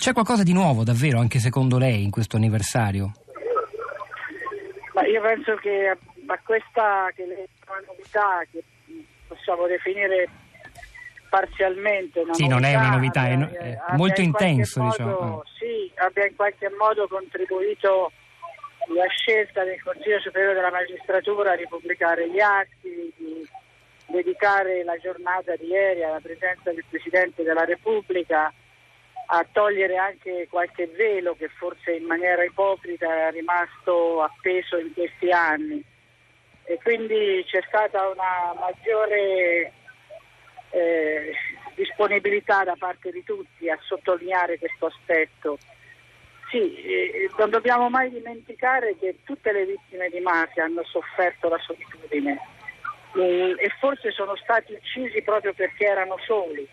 C'è qualcosa di nuovo davvero anche secondo lei in questo anniversario? Ma io penso che a questa che le novità che possiamo definire parzialmente una sì, novità, non è una novità, è, è molto intenso. Modo, diciamo. Sì, abbia in qualche modo contribuito la scelta del Consiglio Superiore della Magistratura di pubblicare gli atti, di dedicare la giornata di ieri alla presenza del Presidente della Repubblica, a togliere anche qualche velo che forse in maniera ipocrita è rimasto appeso in questi anni. E quindi c'è stata una maggiore eh, disponibilità da parte di tutti a sottolineare questo aspetto. Sì, eh, non dobbiamo mai dimenticare che tutte le vittime di mafia hanno sofferto la solitudine eh, e forse sono stati uccisi proprio perché erano soli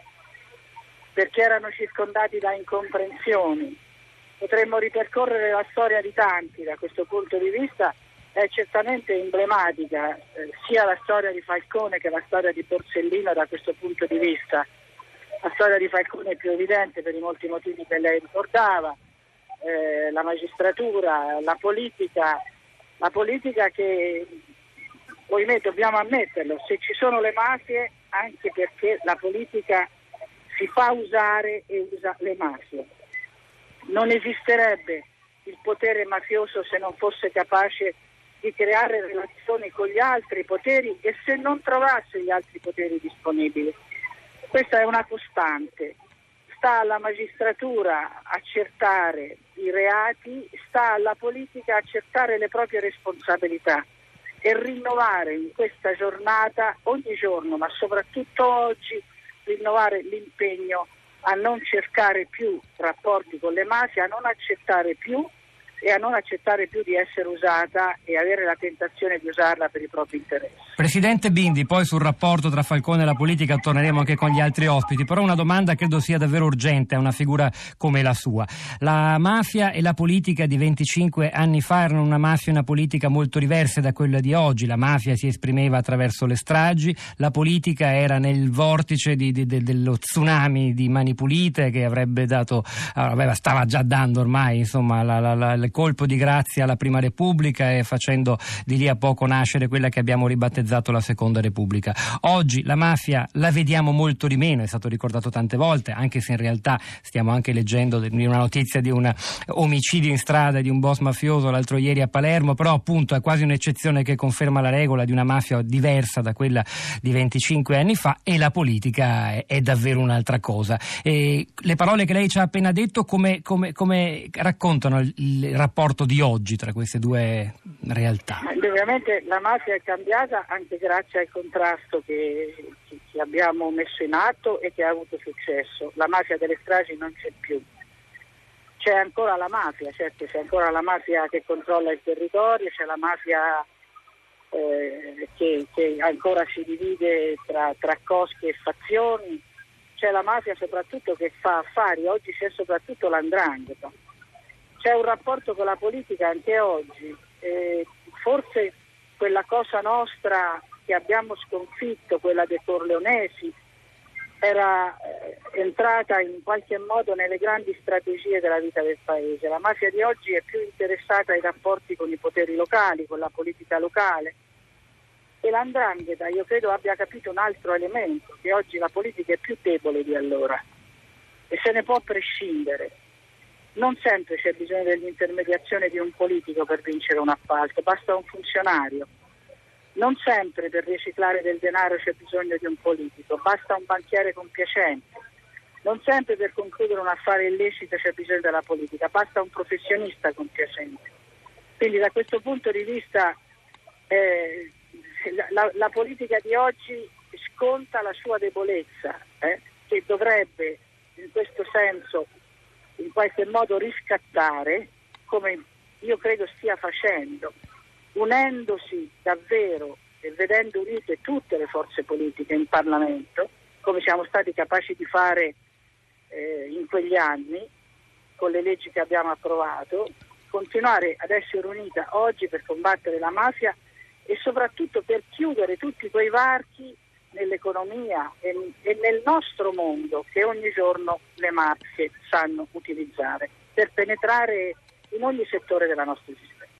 perché erano circondati da incomprensioni. Potremmo ripercorrere la storia di tanti da questo punto di vista, è certamente emblematica eh, sia la storia di Falcone che la storia di Borsellino da questo punto di vista. La storia di Falcone è più evidente per i molti motivi che lei ricordava, eh, la magistratura, la politica, la politica che, ohimè dobbiamo ammetterlo, se ci sono le mafie anche perché la politica si fa usare e usa le mafie. Non esisterebbe il potere mafioso se non fosse capace di creare relazioni con gli altri poteri e se non trovasse gli altri poteri disponibili. Questa è una costante. Sta alla magistratura accertare i reati, sta alla politica accertare le proprie responsabilità e rinnovare in questa giornata ogni giorno, ma soprattutto oggi, rinnovare l'impegno a non cercare più rapporti con le mafie, a non accettare più e a non accettare più di essere usata e avere la tentazione di usarla per i propri interessi. Presidente Bindi, poi sul rapporto tra Falcone e la politica torneremo anche con gli altri ospiti, però una domanda credo sia davvero urgente a una figura come la sua. La mafia e la politica di 25 anni fa erano una mafia e una politica molto diverse da quella di oggi, la mafia si esprimeva attraverso le stragi, la politica era nel vortice di, di, de, dello tsunami di mani pulite che avrebbe dato, aveva, stava già dando ormai insomma la, la, la colpo di grazia alla Prima Repubblica e facendo di lì a poco nascere quella che abbiamo ribattezzato la Seconda Repubblica. Oggi la mafia la vediamo molto di meno, è stato ricordato tante volte, anche se in realtà stiamo anche leggendo una notizia di un omicidio in strada di un boss mafioso l'altro ieri a Palermo, però appunto è quasi un'eccezione che conferma la regola di una mafia diversa da quella di 25 anni fa e la politica è, è davvero un'altra cosa. E le parole che lei ci ha appena detto come, come, come raccontano il, rapporto di oggi tra queste due realtà? Ovviamente la mafia è cambiata anche grazie al contrasto che, che abbiamo messo in atto e che ha avuto successo. La mafia delle stragi non c'è più. C'è ancora la mafia, certo, c'è ancora la mafia che controlla il territorio, c'è la mafia eh, che, che, ancora si divide tra, tra cosche e fazioni, c'è la mafia soprattutto che fa affari, oggi c'è soprattutto l'andrangheta c'è un rapporto con la politica anche oggi. Eh, forse quella cosa nostra che abbiamo sconfitto, quella dei Corleonesi, era eh, entrata in qualche modo nelle grandi strategie della vita del paese. La mafia di oggi è più interessata ai rapporti con i poteri locali, con la politica locale. E l'andrangheta io credo abbia capito un altro elemento, che oggi la politica è più debole di allora e se ne può prescindere non sempre c'è bisogno dell'intermediazione di un politico per vincere un appalto, basta un funzionario. Non sempre per riciclare del denaro c'è bisogno di un politico, basta un banchiere compiacente. Non sempre per concludere un affare illecito c'è bisogno della politica, basta un professionista compiacente. Quindi da questo punto di vista eh, la, la, politica di oggi sconta la sua debolezza, eh, che dovrebbe in questo senso qualche modo riscattare, come io credo stia facendo, unendosi davvero e vedendo unite tutte le forze politiche in Parlamento, come siamo stati capaci di fare eh, in quegli anni, con le leggi che abbiamo approvato, continuare ad essere unita oggi per combattere la mafia e soprattutto per chiudere tutti quei varchi nell'economia e, e nel nostro mondo che ogni giorno le mafie sanno utilizzare per penetrare in ogni settore della nostra esistenza.